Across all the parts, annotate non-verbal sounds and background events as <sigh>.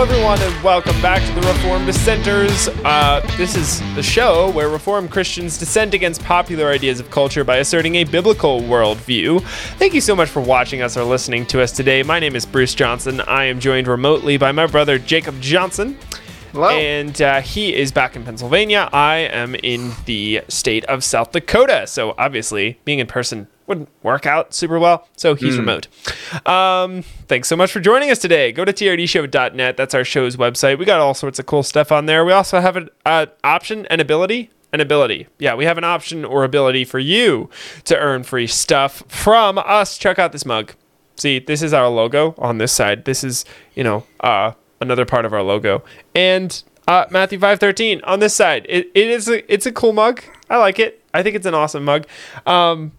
Hello everyone, and welcome back to the Reformed Dissenters. Uh, this is the show where Reformed Christians dissent against popular ideas of culture by asserting a biblical worldview. Thank you so much for watching us or listening to us today. My name is Bruce Johnson. I am joined remotely by my brother Jacob Johnson. Hello. And uh, he is back in Pennsylvania. I am in the state of South Dakota. So obviously, being in person wouldn't work out super well. So he's remote. Um, thanks so much for joining us today. Go to trdshow.net. That's our show's website. We got all sorts of cool stuff on there. We also have an uh, option, an ability. An ability. Yeah, we have an option or ability for you to earn free stuff from us. Check out this mug. See, this is our logo on this side. This is, you know, uh, another part of our logo. And uh, Matthew five thirteen on this side. It, it is a it's a cool mug. I like it. I think it's an awesome mug. Um,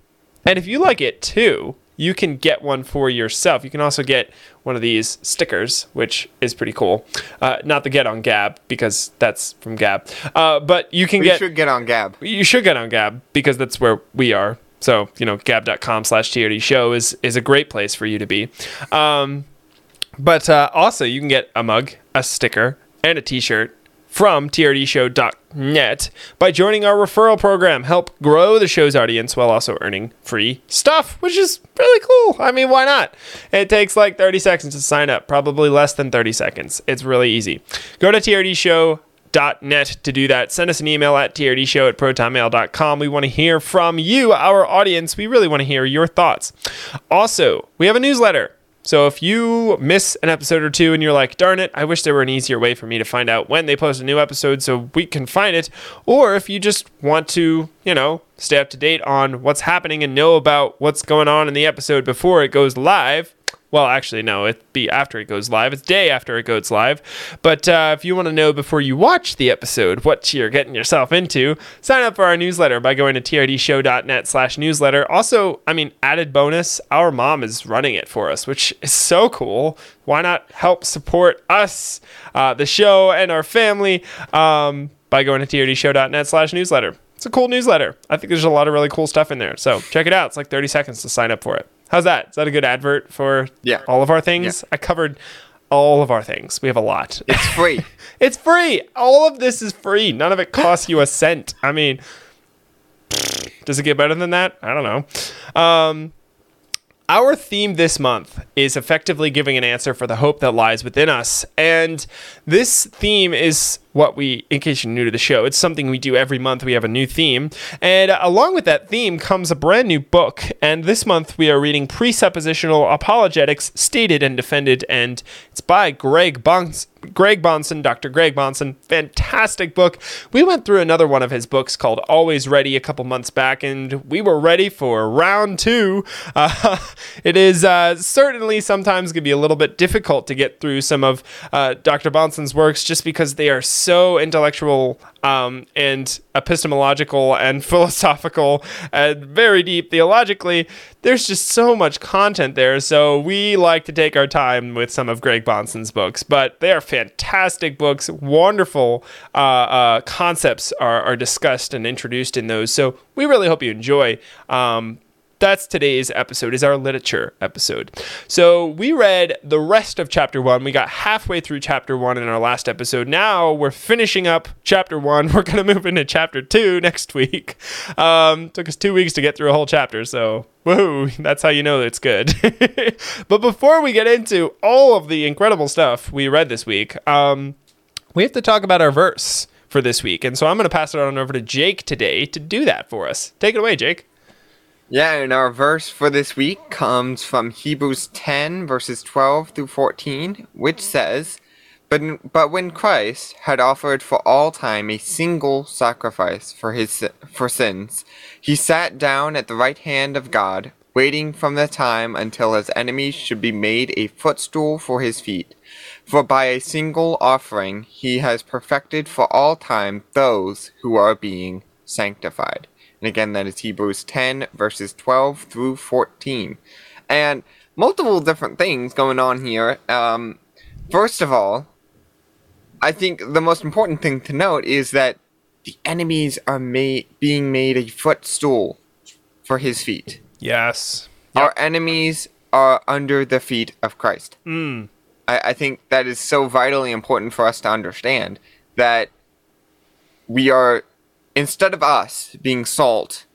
and if you like it too, you can get one for yourself. You can also get one of these stickers, which is pretty cool. Uh, not the get on Gab because that's from Gab. Uh, but you can we get should get on Gab. you should get on Gab because that's where we are. So, you know, gab.com slash TRD show is, is a great place for you to be. Um, but uh, also, you can get a mug, a sticker, and a t shirt from trdshow.net by joining our referral program. Help grow the show's audience while also earning free stuff, which is really cool. I mean, why not? It takes like 30 seconds to sign up, probably less than 30 seconds. It's really easy. Go to trdshow.net to do that. Send us an email at trdshow at protonmail.com. We want to hear from you, our audience. We really want to hear your thoughts. Also, we have a newsletter. So if you miss an episode or two and you're like, darn it, I wish there were an easier way for me to find out when they post a new episode so we can find it, or if you just want to, you know, stay up to date on what's happening and know about what's going on in the episode before it goes live, well, actually, no, it'd be after it goes live. It's day after it goes live. But uh, if you want to know before you watch the episode what you're getting yourself into, sign up for our newsletter by going to trdshow.net slash newsletter. Also, I mean, added bonus, our mom is running it for us, which is so cool. Why not help support us, uh, the show, and our family um, by going to trdshow.net slash newsletter? It's a cool newsletter. I think there's a lot of really cool stuff in there. So check it out. It's like 30 seconds to sign up for it. How's that? Is that a good advert for Yeah. all of our things? I covered all of our things. We have a lot. It's <laughs> free. it's free. All of this is free. None of it costs you a cent. I mean, does it get better than that? I don't know. Um, our theme this month is effectively giving an answer for the hope that lies within us. And this theme is what we, in case you're new to the show, it's something we do every month. We have a new theme. And along with that theme comes a brand new book. And this month we are reading Presuppositional Apologetics Stated and Defended. And it's by Greg Bons. Greg Bahnsen, Dr. Greg Bahnsen, fantastic book. We went through another one of his books called Always Ready a couple months back, and we were ready for round two. <laughs> Uh, it is uh, certainly sometimes going to be a little bit difficult to get through some of uh, Dr. Bahnsen's works just because they are so intellectual um, and epistemological and <laughs> philosophical and very deep theologically. There's just so much content there. So we like to take our time with some of Greg Bahnsen's books, but they are fantastic books. Wonderful uh, uh, concepts are, are discussed and introduced in those. So we really hope you enjoy. Um, that's today's episode is our literature episode. So we read the rest of chapter one. We got halfway through chapter one in our last episode. Now we're finishing up chapter one. <laughs> We're going to move into chapter two next week. Um, took us two weeks to get through a whole chapter so woohoo that's how you know it's good. <laughs> But before we get into all of the incredible stuff we read this week um, we have to talk about our verse for this week. And so i'm going to pass it on over to jake today to do that for us. Take it away jake yeah, and our verse for this week comes from Hebrews 10, verses 12 through 14, which says, but, but when Christ had offered for all time a single sacrifice for his for sins, he sat down at the right hand of God, waiting from the time until his enemies should be made a footstool for his feet. For by a single offering he has perfected for all time those who are being sanctified. And again, that is Hebrews 10, verses 12 through 14. And multiple different things going on here. Um, first of all, I think the most important thing to note is that the enemies are made, being made a footstool for his feet. yes Our enemies are under the feet of Christ. Mm. I, I think that is so vitally important for us to understand that we are instead of us being salt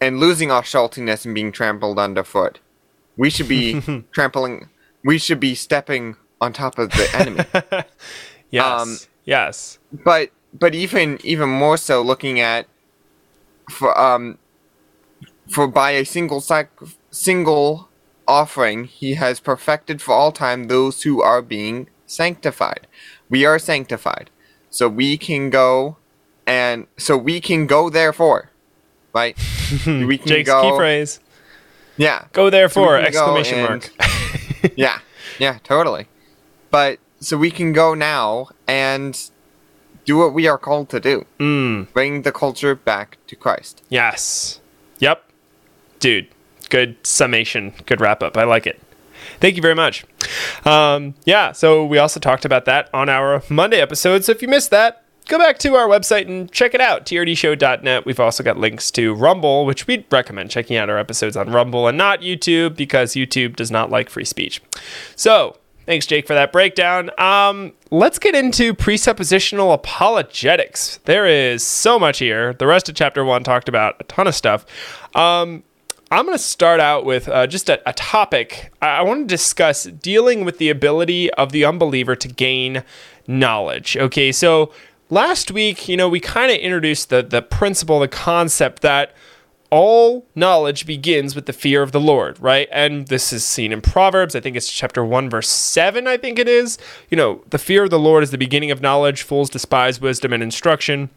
and losing our saltiness and being trampled underfoot, we should be <laughs> trampling. We should be stepping on top of the enemy. <laughs> Yes. Um, yes. but but even even more so looking at for um for by a single sac- single offering he has perfected for all time those who are being sanctified we are sanctified so we can go and so we can go there for, right <laughs> we can Jake's go key phrase. yeah Go there for go exclamation and- mark. <laughs> yeah, yeah, totally. But so we can go now and do what we are called to do. Mm. Bring the culture back to Christ. Yes. Yep. Dude, good summation. Good wrap up. I like it. Thank you very much. Um, yeah, so we also talked about that on our Monday episode. So if you missed that, go back to our website and check it out, trdshow.net. We've also got links to Rumble, which we'd recommend checking out our episodes on Rumble and not YouTube because YouTube does not like free speech. So thanks, Jake, for that breakdown. Um, let's get into presuppositional apologetics. There is so much here. The rest of chapter one talked about a ton of stuff. Um, I'm going to start out with uh, just a, a topic. I, I want to discuss dealing with the ability of the unbeliever to gain knowledge. Okay, so last week, you know, we kind of introduced the the principle, the concept that all knowledge begins with the fear of the Lord, right? And this is seen in Proverbs. I think it's chapter 1, verse 7, I think it is. You know, the fear of the Lord is the beginning of knowledge. Fools despise wisdom and instruction.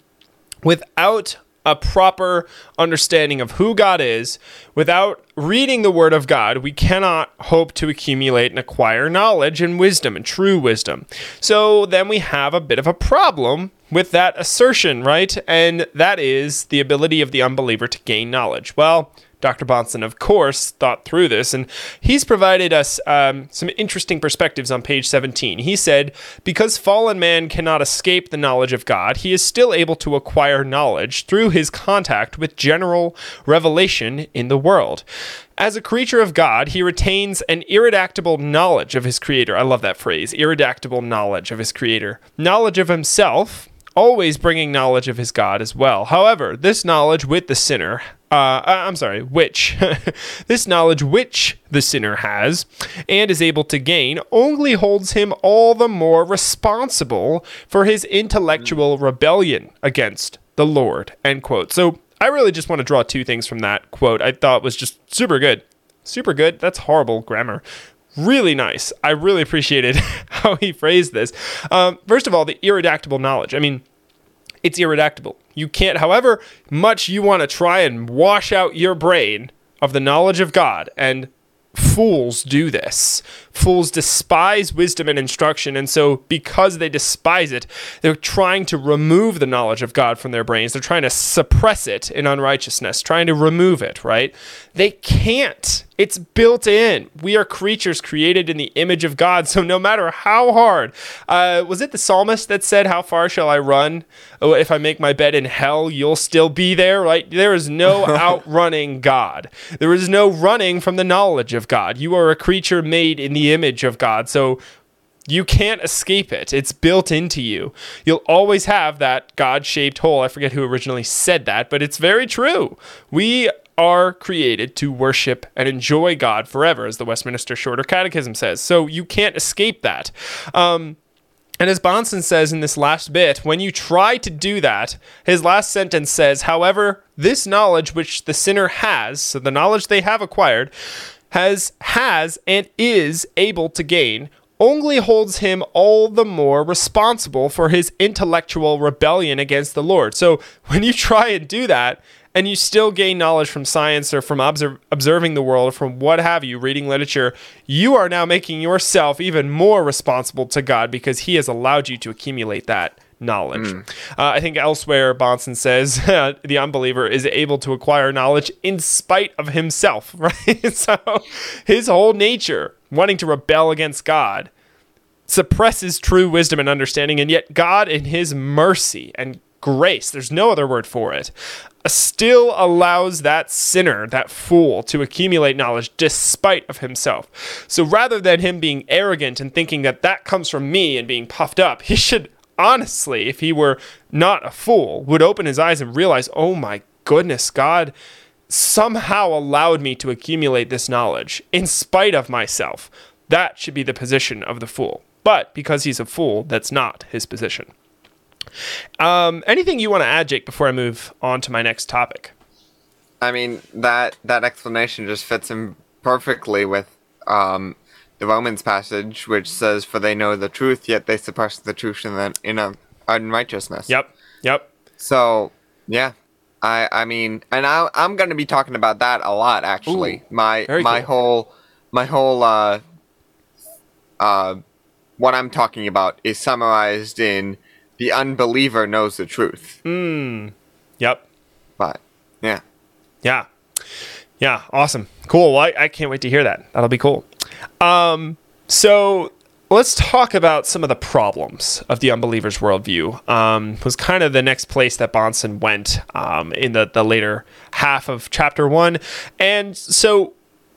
Without a proper understanding of who God is, without reading the Word of God, we cannot hope to accumulate and acquire knowledge and wisdom and true wisdom. So then we have a bit of a problem with that assertion, right? And that is the ability of the unbeliever to gain knowledge. Well, Dr. Bahnsen, of course, thought through this, and he's provided us um, some interesting perspectives on page 17. He said, Because fallen man cannot escape the knowledge of God, he is still able to acquire knowledge through his contact with general revelation in the world. As a creature of God, he retains an iridactable knowledge of his Creator. I love that phrase iridactable knowledge of his Creator. Knowledge of himself, always bringing knowledge of his God as well. However, this knowledge with the sinner, uh, I'm sorry, which, <laughs> this knowledge which the sinner has and is able to gain only holds him all the more responsible for his intellectual rebellion against the Lord. End quote. So I really just want to draw two things from that quote. I thought was just super good. Super good. That's horrible grammar really nice. I really appreciated <laughs> how he phrased this. Um, first of all, the iridactable knowledge. I mean, it's iridactable. You can't, however much you want to try and wash out your brain of the knowledge of God, and fools do this. Fools despise wisdom and instruction, and so because they despise it, they're trying to remove the knowledge of God from their brains. They're trying to suppress it in unrighteousness, trying to remove it, right? They can't. It's built in. We are creatures created in the image of God. So no matter how hard, uh, was it the psalmist that said, "How far shall I run? Oh, if I make my bed in hell, you'll still be there." Right? There is no <laughs> outrunning God. There is no running from the knowledge of God. You are a creature made in the image of God. So you can't escape it. It's built into you. You'll always have that God shaped hole. I forget who originally said that, but it's very true. We are created to worship and enjoy God forever, as the Westminster Shorter Catechism says. So you can't escape that. Um, and as Bahnsen says in this last bit, when you try to do that, his last sentence says, however, this knowledge which the sinner has, so the knowledge they have acquired, has has and is able to gain only holds him all the more responsible for his intellectual rebellion against the Lord. So when you try and do that, and you still gain knowledge from science or from observ- observing the world or from what have you, reading literature, you are now making yourself even more responsible to God because He has allowed you to accumulate that knowledge. Uh, I think elsewhere, Bahnsen says <laughs> the unbeliever is able to acquire knowledge in spite of himself, <laughs> right? so his whole nature, wanting to rebel against God, suppresses true wisdom and understanding, and yet God, in His mercy and grace, there's no other word for it, still allows that sinner, that fool, to accumulate knowledge despite of himself. So rather than him being arrogant and thinking that that comes from me and being puffed up, <laughs> he should honestly, if he were not a fool, would open his eyes and realize, oh my goodness, God somehow allowed me to accumulate this knowledge in spite of myself. That should be the position of the fool. But because he's a fool, that's not his position. Um, anything you want to add, Jake, before I move on to my next topic? I mean that that explanation just fits in perfectly with um, the Romans passage, which says, "For they know the truth, yet they suppress the truth in the, in a unrighteousness." Yep. Yep. So yeah, I I mean, and I I'm going to be talking about that a lot actually. Ooh, my my cool. whole my whole uh uh what I'm talking about is summarized in the unbeliever knows the truth. Hmm. Yep. But yeah. Yeah. Yeah. Awesome. Cool. Well, I, I can't wait to hear that. That'll be cool. Um, so let's talk about some of the problems of the unbeliever's worldview. Um, was kind of the next place that Bahnsen went um, in the, the later half of chapter one. And so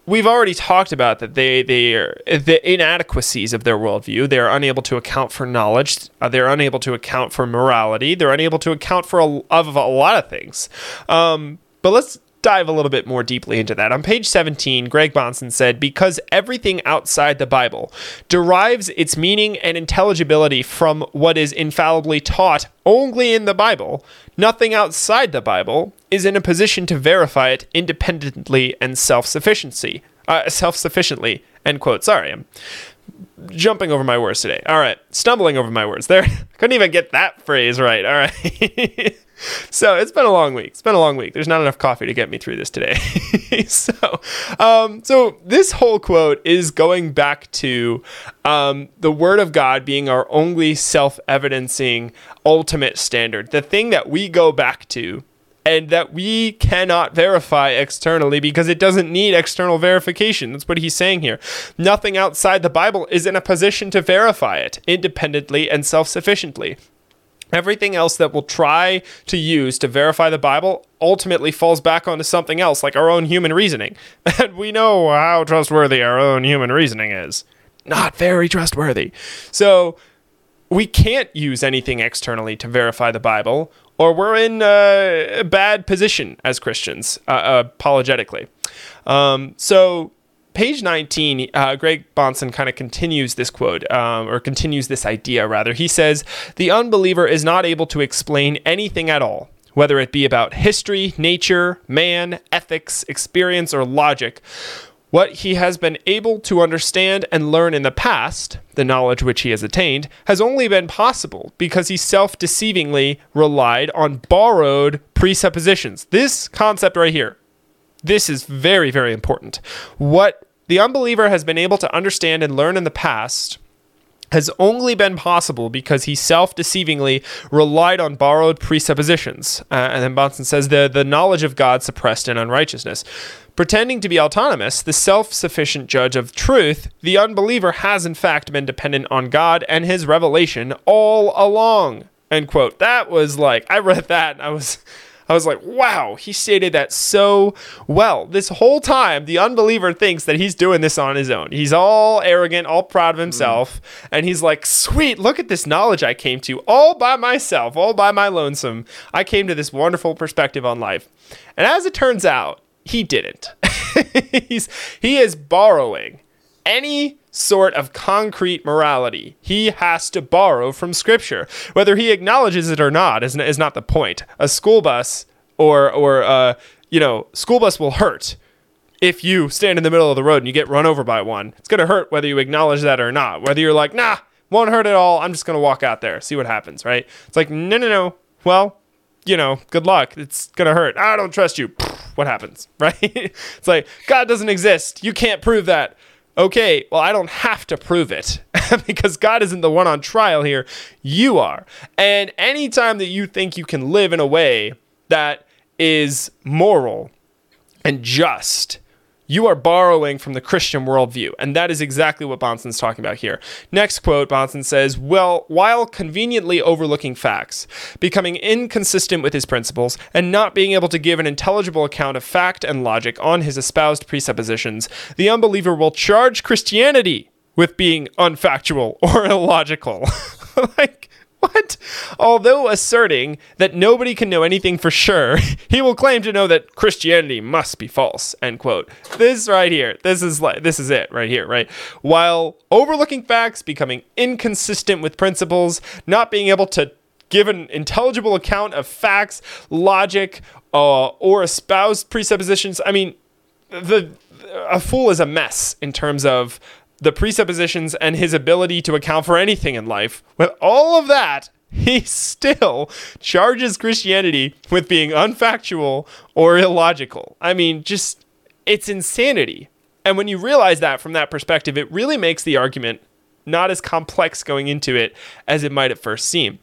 we've already talked about that they they are the inadequacies of their worldview. They are unable to account for knowledge. Uh, they're unable to account for morality. They're unable to account for a, of a lot of things. Um, but let's dive a little bit more deeply into that. On page 17, Greg Bahnsen said, Because everything outside the Bible derives its meaning and intelligibility from what is infallibly taught only in the Bible, nothing outside the Bible is in a position to verify it independently and self-sufficiency. Uh, self-sufficiently. End quote. Sorry, I'm jumping over my words today. All right, stumbling over my words. There, <laughs> couldn't even get that phrase right. All right. <laughs> <laughs> so it's been a long week. It's been a long week. There's not enough coffee to get me through this today. <laughs> so, um, so this whole quote is going back to um, the Word of God being our only self-evidencing ultimate standard, the thing that we go back to and that we cannot verify externally because it doesn't need external verification. That's what he's saying here. Nothing outside the Bible is in a position to verify it independently and self sufficiently. Everything else that we'll try to use to verify the Bible ultimately falls back onto something else, like our own human reasoning. <laughs> And we know how trustworthy our own human reasoning is. Not very trustworthy. So we can't use anything externally to verify the Bible, or we're in a bad position as Christians, uh, apologetically. Um, so, page 19, uh, Greg Bahnsen kind of continues this quote, um, or continues this idea, rather. He says, The unbeliever is not able to explain anything at all, whether it be about history, nature, man, ethics, experience, or logic. What he has been able to understand and learn in the past, the knowledge which he has attained, has only been possible because he self deceivingly relied on borrowed presuppositions. This concept right here, this is very, very important. What the unbeliever has been able to understand and learn in the past has only been possible because he self-deceivingly relied on borrowed presuppositions. Uh, and then Bahnsen says the the knowledge of God suppressed in unrighteousness. Pretending to be autonomous, the self-sufficient judge of truth, the unbeliever has in fact been dependent on God and his revelation all along. End quote. That was like I read that and I was I was like, wow, he stated that so well. This whole time, the unbeliever thinks that he's doing this on his own. He's all arrogant, all proud of himself. Mm. And he's like, sweet, look at this knowledge I came to all by myself, all by my lonesome. I came to this wonderful perspective on life. And as it turns out, he didn't. <laughs> he's, he is borrowing any sort of concrete morality. He has to borrow from scripture. Whether he acknowledges it or not is, is not the point. A school bus or or uh, you know, school bus will hurt if you stand in the middle of the road and you get run over by one. It's going to hurt whether you acknowledge that or not. Whether you're like, "Nah, won't hurt at all. I'm just going to walk out there, see what happens," right? It's like, "No, no, no. Well, you know, good luck. It's going to hurt. I don't trust you." What happens, <laughs> right? it's like, God doesn't exist. You can't prove that okay, well, I don't have to prove it <laughs> because God isn't the one on trial here. You are. And anytime that you think you can live in a way that is moral and just, you are borrowing from the Christian worldview. And that is exactly what Bahnsen's talking about here. Next quote Bahnsen says, Well, while conveniently overlooking facts, becoming inconsistent with his principles, and not being able to give an intelligible account of fact and logic on his espoused presuppositions, the unbeliever will charge Christianity with being unfactual or <laughs> illogical. <laughs> like, <laughs> what? Although asserting that nobody can know anything for sure, <laughs> he will claim to know that Christianity must be false. End quote. This right here. This is like this is it right here, right? While overlooking facts, becoming inconsistent with principles, not being able to give an intelligible account of facts, logic, uh, or espoused presuppositions. I mean, the a fool is a mess in terms of the presuppositions and his ability to account for anything in life, with all of that, he still charges Christianity with being unfactual or illogical. I mean, just, it's insanity. And when you realize that from that perspective, it really makes the argument not as complex going into it as it might at first seem.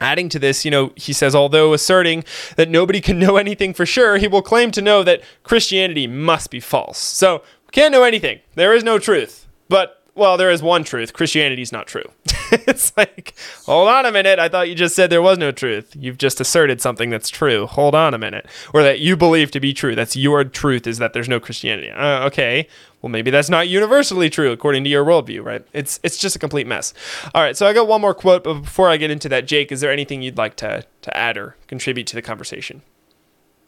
Adding to this, you know, he says, although asserting that nobody can know anything for sure, he will claim to know that Christianity must be false. So, can't know anything. There is no truth. But well, there is one truth. Christianity's not true. <laughs> it's like, hold on a minute. I thought you just said there was no truth. You've just asserted something that's true. Hold on a minute. Or that you believe to be true. That's your truth is that there's no Christianity. Uh, okay. Well, maybe that's not universally true according to your worldview, right? It's it's just a complete mess. All right. So I got one more quote, but before I get into that, Jake, is there anything you'd like to to add or contribute to the conversation?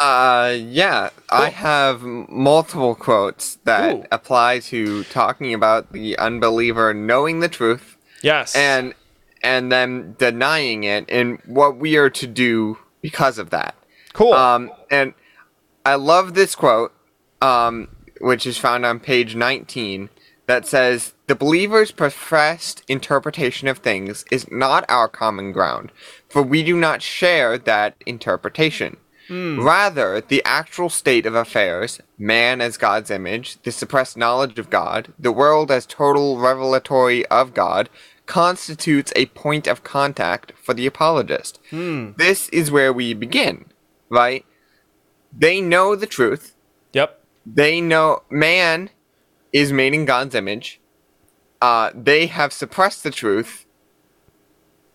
Uh, yeah, I have multiple quotes that Ooh. apply to talking about the unbeliever knowing the truth Yes. and and then denying it and what we are to do because of that. cool. Um, and I love this quote, um, which is found on page 19, that says, The believer's professed interpretation of things is not our common ground, for we do not share that interpretation. Rather, the actual state of affairs, man as God's image, the suppressed knowledge of God, the world as total revelatory of God, constitutes a point of contact for the apologist. This is where we begin, right? They know the truth. yep. They know man is made in God's image. Uh, they have suppressed the truth,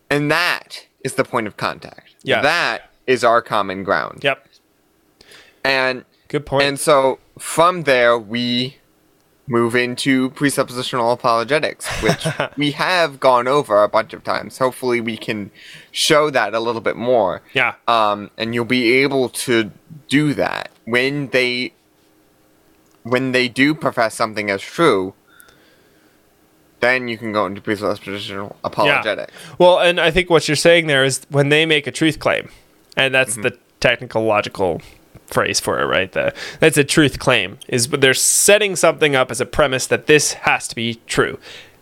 and that is the point of contact. Yeah. That is our common ground. Yep. And Good point. and so from there we move into presuppositional apologetics, which <laughs> we have gone over a bunch of times. Hopefully we can show that a little bit more. yeah. Um, and you'll be able to do that when they when they do profess something as true. Then you can go into presuppositional apologetics. Well, and I think what you're saying there is when they make a truth claim, and that's mm-hmm. the technical logical phrase for it, right? The, that's a truth claim is they're setting something up as a premise that this has to be true.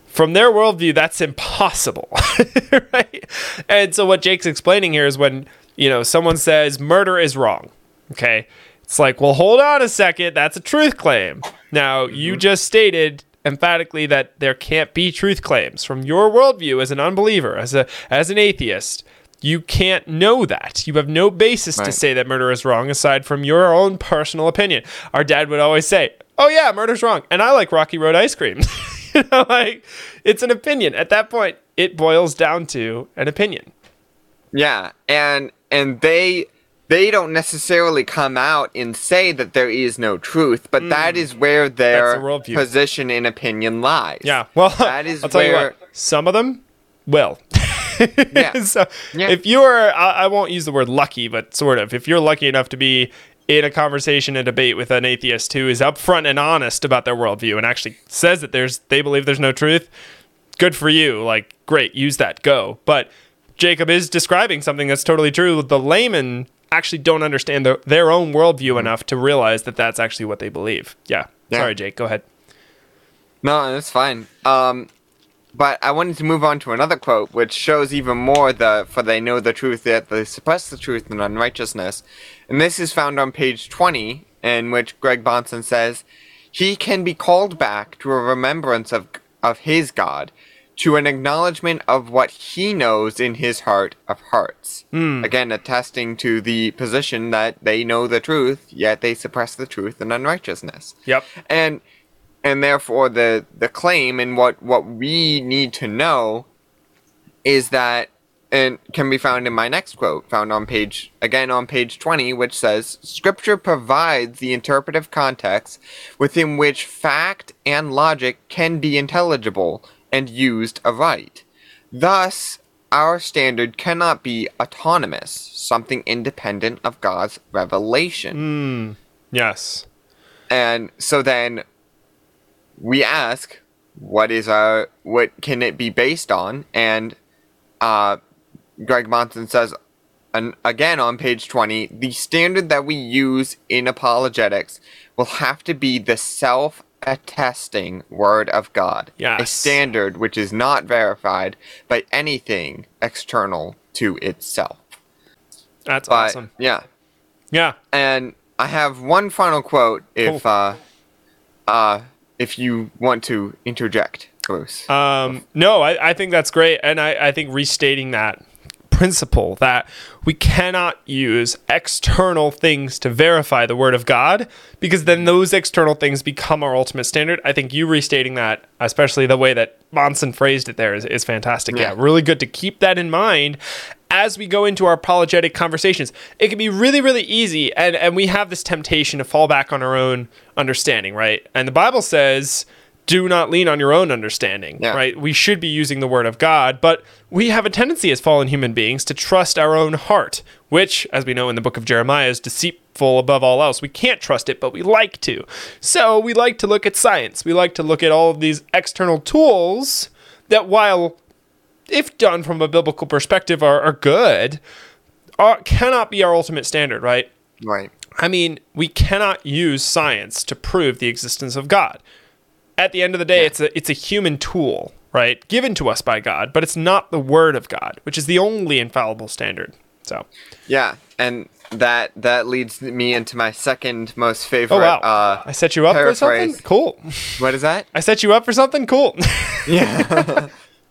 From their worldview, that's impossible, <laughs> right? And so what Jake's explaining here is when you know someone says murder is wrong, okay? It's like, well, hold on a second, that's a truth claim. Now you mm-hmm. just stated emphatically that there can't be truth claims from your worldview as an unbeliever, as a as an atheist. You can't know that. You have no basis to say that murder is wrong aside from your own personal opinion. Our dad would always say, "Oh yeah, murder's wrong," and I like Rocky Road ice cream. <laughs> you know, like it's an opinion. At that point, it boils down to an opinion. Yeah, and and they they don't necessarily come out and say that there is no truth, but that is where their Mm. That's the worldview. position in opinion lies. Yeah. Well, That is I'll tell you where- what. Some of them will. <laughs> <laughs> Yeah. so Yeah. if you are, I, I won't use the word lucky, but sort of, if you're lucky enough to be in a conversation, and debate with an atheist who is upfront and honest about their worldview and actually says that there's, they believe there's no truth, good for you. Like, great, use that, go. But Jacob is describing something that's totally true. The laymen actually don't understand their, their own worldview enough to realize that that's actually what they believe. Yeah. Yeah. Sorry, Jake. Go ahead. No, that's fine. Um, but I wanted to move on to another quote, which shows even more the for they know the truth yet they suppress the truth in unrighteousness, and this is found on page twenty, in which Greg Bahnsen says, "He can be called back to a remembrance of of his God, to an acknowledgement of what he knows in his heart of hearts. Hmm. Again, attesting to the position that they know the truth, yet they suppress the truth in unrighteousness. Yep. And and therefore the the claim and what what we need to know is that and can be found in my next quote found on page again on page 20 which says scripture provides the interpretive context within which fact and logic can be intelligible and used aright. Thus our standard cannot be autonomous something independent of god's revelation. Hmm. Yes. and so then we ask, what is our, what can it be based on? And uh, Greg Bahnsen says, and again on page 20, the standard that we use in apologetics will have to be the self attesting word of God. yes. A standard which is not verified by anything external to itself. That's But, awesome. yeah. Yeah. And I have one final quote if Cool. uh uh if you want to interject, Bruce. Um, no, I, I think that's great. And I, I think restating that principle that we cannot use external things to verify the word of God because then those external things become our ultimate standard. I think you restating that, especially the way that Bahnsen phrased it there, is, is fantastic. Yeah. Yeah. really good to keep that in mind as we go into our apologetic conversations. It can be really, really easy, and, and we have this temptation to fall back on our own understanding, right? And the Bible says, do not lean on your own understanding, Yeah. right? We should be using the word of God, but we have a tendency as fallen human beings to trust our own heart, which, as we know in the book of Jeremiah, is deceitful above all else. We can't trust it, but we like to. So we like to look at science. We like to look at all of these external tools that, while if done from a biblical perspective, are, are good, are, cannot be our ultimate standard, right? right. I mean, we cannot use science to prove the existence of God. At the end of the day, it's a it's a human tool, right? Given to us by God, but it's not the word of God, which is the only infallible standard. So, Yeah, and that that leads me into my second most favorite oh wow, uh I set you up for something. Cool. what is that? I set you up for something. Cool. <laughs>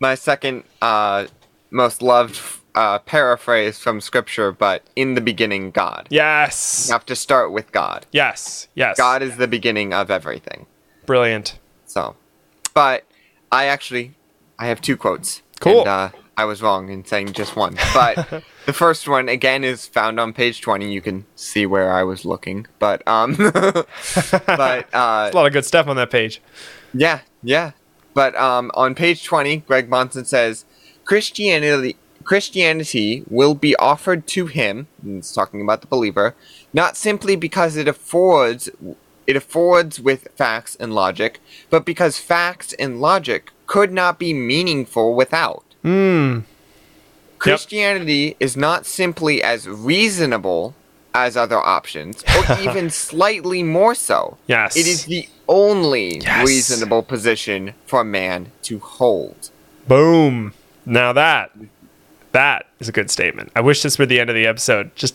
My second uh most loved uh paraphrase from scripture, but in the beginning God. yes. You have to start with God. Yes. Yes. God is the beginning of everything. Brilliant. So, but I actually I have two quotes. Cool. And, uh, I was wrong in saying just one, but <laughs> the first one again is found on page twenty. You can see where I was looking, but um, <laughs> but uh, A lot of good stuff on that page. yeah, yeah. But um, on page twenty, Greg Bahnsen says Christianity Christianity will be offered to him. and It's talking about the believer, not simply because it affords it affords with facts and logic, but because facts and logic could not be meaningful without. Hmm. Christianity is not simply as reasonable as other options, or <laughs> even slightly more so. Yes. It is the only Yes. reasonable position for man to hold. Boom. Now that that is a good statement. I wish this were the end of the episode. Just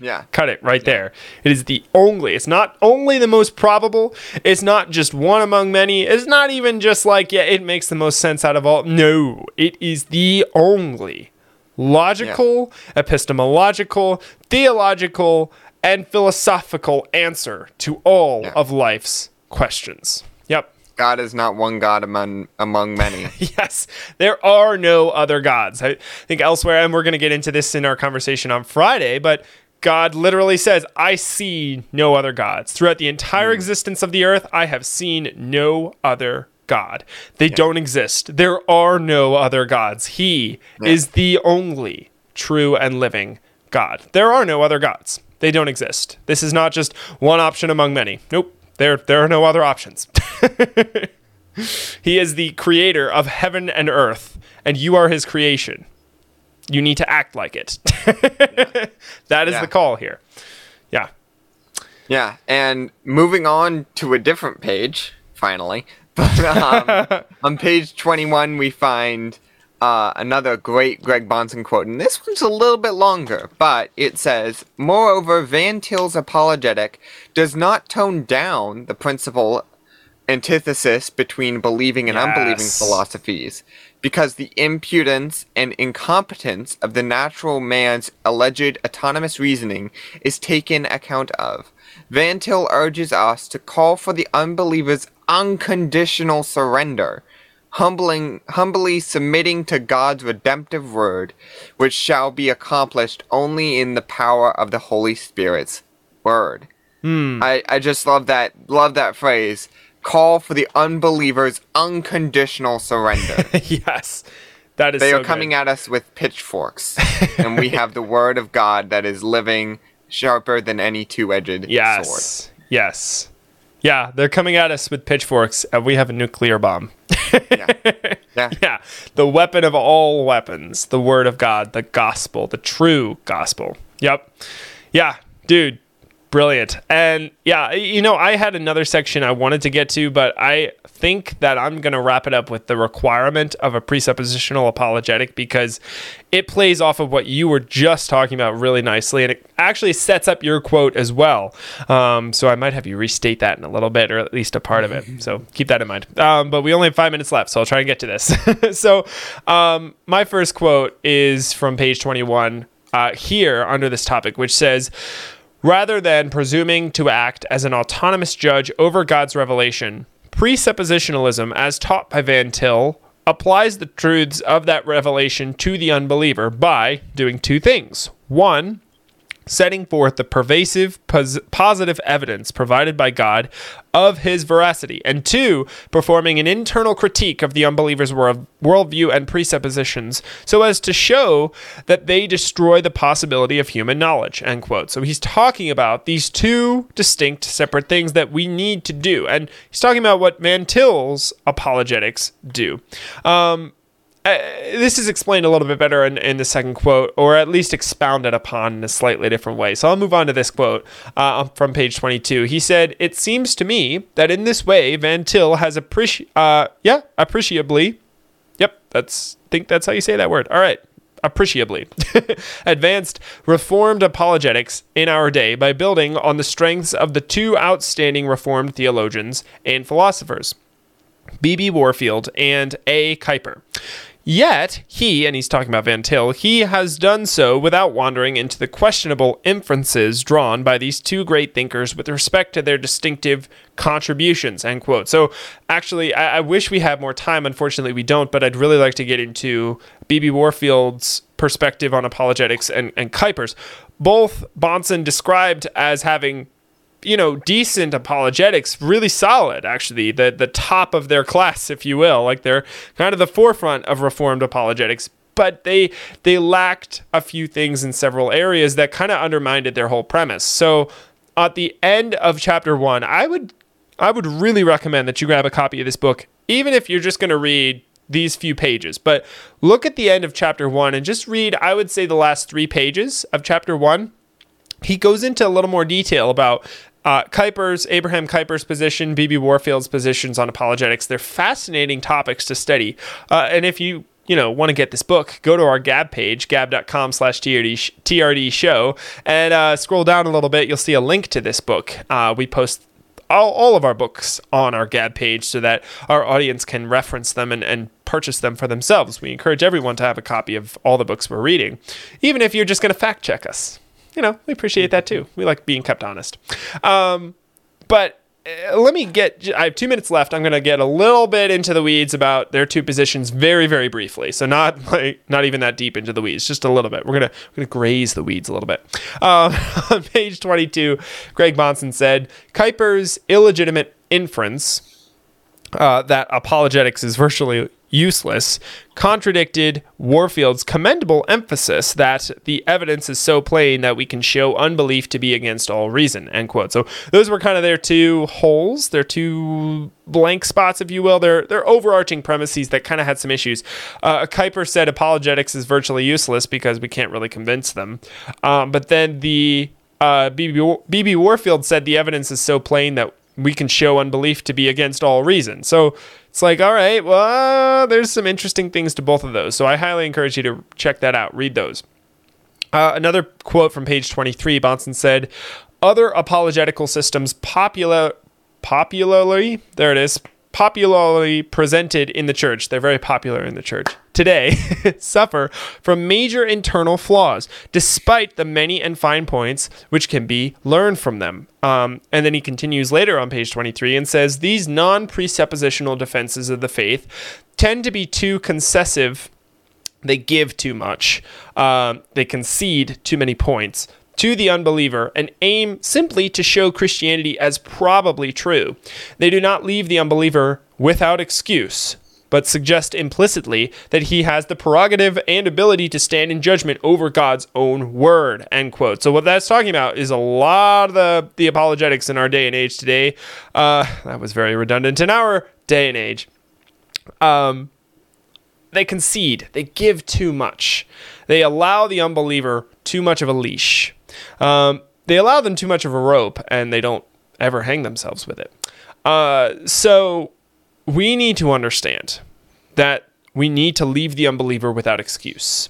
Yeah. cut it right there. It is the only. It's not only the most probable. It's not just one among many. It's not even just like yeah, it makes the most sense out of all. No, it is the only logical, epistemological, theological, and philosophical answer to all Yeah. of life's questions. Yep. God is not one God among among many. <laughs> Yes, there are no other gods. I think elsewhere, and we're going to get into this in our conversation on Friday, but God literally says, I see no other gods. Throughout the entire hmm. existence of the earth, I have seen no other God. They don't exist. There are no other gods. He is the only true and living God. There are no other gods. They don't exist. This is not just one option among many. Nope. There, there are no other options. <laughs> He is the creator of heaven and earth, and you are his creation. You need to act like it. <laughs> that is Yeah. the call here. Yeah. yeah, and moving on to a different page, finally. <laughs> But um, on page 21, we find uh, another great Greg Bahnsen quote, and this one's a little bit longer, but it says, Moreover, Van Til's apologetic does not tone down the principle antithesis between believing and unbelieving philosophies because the impudence and incompetence of the natural man's alleged autonomous reasoning is taken account of. Van Til urges us to call for the unbeliever's unconditional surrender, humbling, humbly submitting to God's redemptive word, which shall be accomplished only in the power of the Holy Spirit's word. Hmm. I, I just love that love that phrase. Call for the unbeliever's unconditional surrender. <laughs> yes. That is they so are coming good. at us with pitchforks, <laughs> and we have the word of God that is living, sharper than any two-edged sword. Yes. Yes. Yeah, they're coming at us with pitchforks, and we have a nuclear bomb. Yeah. <laughs> Yeah. Yeah, the weapon of all weapons, the word of God, the gospel, the true gospel. Yep. Yeah, dude, brilliant. And yeah, you know, I had another section I wanted to get to, but I think that I'm going to wrap it up with the requirement of a presuppositional apologetic because it plays off of what you were just talking about really nicely and it actually sets up your quote as well. Um, so I might have you restate that in a little bit or at least a part of it. <laughs> So keep that in mind. Um, but we only have five minutes left, so I'll try and get to this. <laughs> so um, my first quote is from page 21 uh, here under this topic, which says, Rather than presuming to act as an autonomous judge over God's revelation, presuppositionalism, as taught by Van Til, applies the truths of that revelation to the unbeliever by doing two things. One, setting forth the pervasive pos- positive evidence provided by God of his veracity, and two, performing an internal critique of the unbeliever's world- worldview and presuppositions so as to show that they destroy the possibility of human knowledge. End quote. So he's talking about these two distinct, separate things that we need to do, and he's talking about what Van Til's apologetics do. Um, uh, this is explained a little bit better in, in the second quote, or at least expounded upon in a slightly different way. So I'll move on to this quote uh, from page 22. He said, It seems to me that in this way, Van Til has appreci- uh, yeah, appreciably, yep, that's, think that's how you say that word. All right. Appreciably <laughs> advanced Reformed apologetics in our day by building on the strengths of the two outstanding Reformed theologians and philosophers. B.B. Warfield and A. Kuyper. Yet, he, and he's talking about Van Til, he has done so without wandering into the questionable inferences drawn by these two great thinkers with respect to their distinctive contributions, end quote. So, actually, I, I wish we had more time. Unfortunately, we don't, but I'd really like to get into B.B. Warfield's perspective on apologetics and, and Kuyper's. Both Bahnsen described as having you know, decent apologetics, really solid, actually, the the top of their class, if you will. Like they're kind of the forefront of reformed apologetics, but they they lacked a few things in several areas that kind of undermined their whole premise. So at the end of chapter one, I would I would really recommend that you grab a copy of this book, even if you're just going to read these few pages. But look at the end of chapter one and just read, I would say, the last three pages of chapter one he goes into a little more detail about uh, Kuyper's, Abraham Kuyper's position, B.B. Warfield's positions on apologetics. They're fascinating topics to study. Uh, and if you you know want to get this book go to our gab page gab.com slash TRD show and uh, scroll down a little bit you'll see a link to this book uh, we post all, all of our books on our gab page so that our audience can reference them and, and purchase them for themselves we encourage everyone to have a copy of all the books we're reading even if you're just going to fact check us you know, we appreciate that too. We like being kept honest. Um, but uh, let me get, I have two minutes left. I'm going to get a little bit into the weeds about their two positions very, very briefly. So not <laughs> like, not even that deep into the weeds, just a little bit. We're going to, we're going to graze the weeds a little bit. Um, <laughs> on page 22, Greg Bahnsen said, Kuyper's illegitimate inference uh, that apologetics is virtually useless contradicted Warfield's commendable emphasis that the evidence is so plain that we can show unbelief to be against all reason. End quote. So those were kind of their two holes, their two blank spots, if you will. They're they're overarching premises that kind of had some issues. Uh, Kuyper said apologetics is virtually useless because we can't really convince them. Um, but then the uh, BB Warfield said the evidence is so plain that we can show unbelief to be against all reason. So it's like, all right, well, uh, there's some interesting things to both of those. So I highly encourage you to check that out, read those. Uh, another quote from page 23 Bahnsen said, Other apologetical systems popular, popularly, there it is, popularly presented in the church. They're very popular in the church today, <laughs> suffer from major internal flaws, despite the many and fine points which can be learned from them. Um, and then he continues later on page 23 and says these non presuppositional defenses of the faith tend to be too concessive. They give too much. Um, they concede too many points to the unbeliever and aim simply to show Christianity as probably true. They do not leave the unbeliever without excuse, but suggest implicitly that he has the prerogative and ability to stand in judgment over God's own word. End quote. So what that's talking about is a lot of the, the apologetics in our day and age today. Uh, that was very redundant in our day and age. Um, they concede, they give too much, they allow the unbeliever too much of a leash. Um, they allow them too much of a rope, and they don't ever hang themselves with it. Uh, so we need to understand that we need to leave the unbeliever without excuse.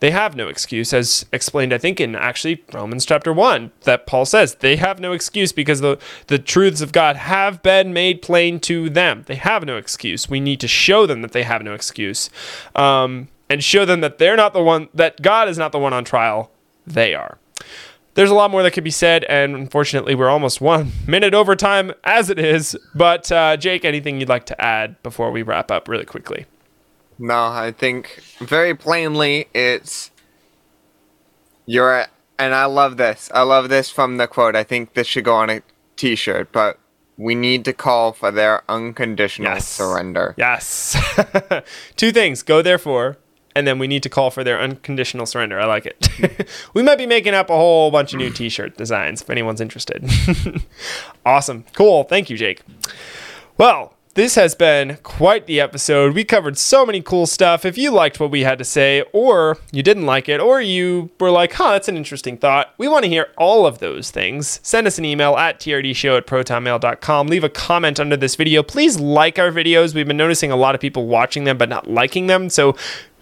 They have no excuse, as explained, I think, in actually Romans chapter 1, that Paul says they have no excuse because the, the truths of God have been made plain to them. They have no excuse. We need to show them that they have no excuse um, and show them that they're not the one, that God is not the one on trial, they are. There's a lot more that could be said, and unfortunately, we're almost one minute over time as it is. But, uh, Jake, anything you'd like to add before we wrap up really quickly? No, I think very plainly it's you're and I love this. I love this from the quote. I think this should go on a t-shirt, but we need to call for their unconditional Yes. surrender. Yes. <laughs> Two things. Go therefore, and then we need to call for their unconditional surrender. I like it. <laughs> we might be making up a whole bunch of new t-shirt designs if anyone's interested. <laughs> awesome. Cool. Thank you, Jake. Well, this has been quite the episode. We covered so many cool stuff. If you liked what we had to say, or you didn't like it, or you were like, huh, that's an interesting thought, we want to hear all of those things. Send us an email at trdshow at protonmail.com. Leave a comment under this video. Please like our videos. We've been noticing a lot of people watching them but not liking them. So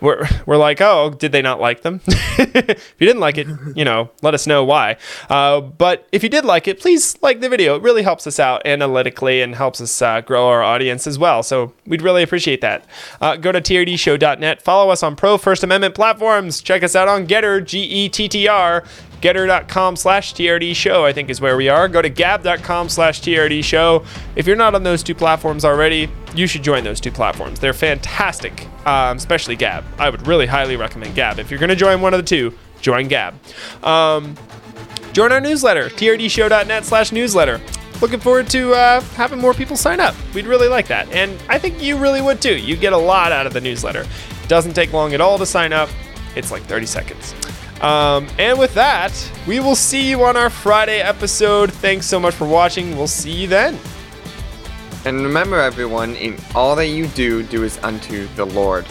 we're, we're like, oh, did they not like them? <laughs> if you didn't like it, you know, let us know why. Uh, but if you did like it, please like the video. It really helps us out analytically and helps us uh, grow our audience as well. So we'd really appreciate that. Uh, go to trdshow.net. Follow us on pro First Amendment platforms. Check us out on GETTR, G E T T R. GETTR.com slash TRD show, I think is where we are. Go to gab.com slash TRD show. If you're not on those two platforms already, you should join those two platforms. They're fantastic, um, especially Gab. I would really highly recommend Gab. If you're going to join one of the two, join Gab. Um, join our newsletter, trdshow.net slash newsletter. Looking forward to uh, having more people sign up. We'd really like that. And I think you really would too. You get a lot out of the newsletter. It doesn't take long at all to sign up, it's like 30 seconds. Um, and with that, we will see you on our Friday episode. Thanks so much for watching. We'll see you then. And remember everyone, in all that you do, do is unto the Lord.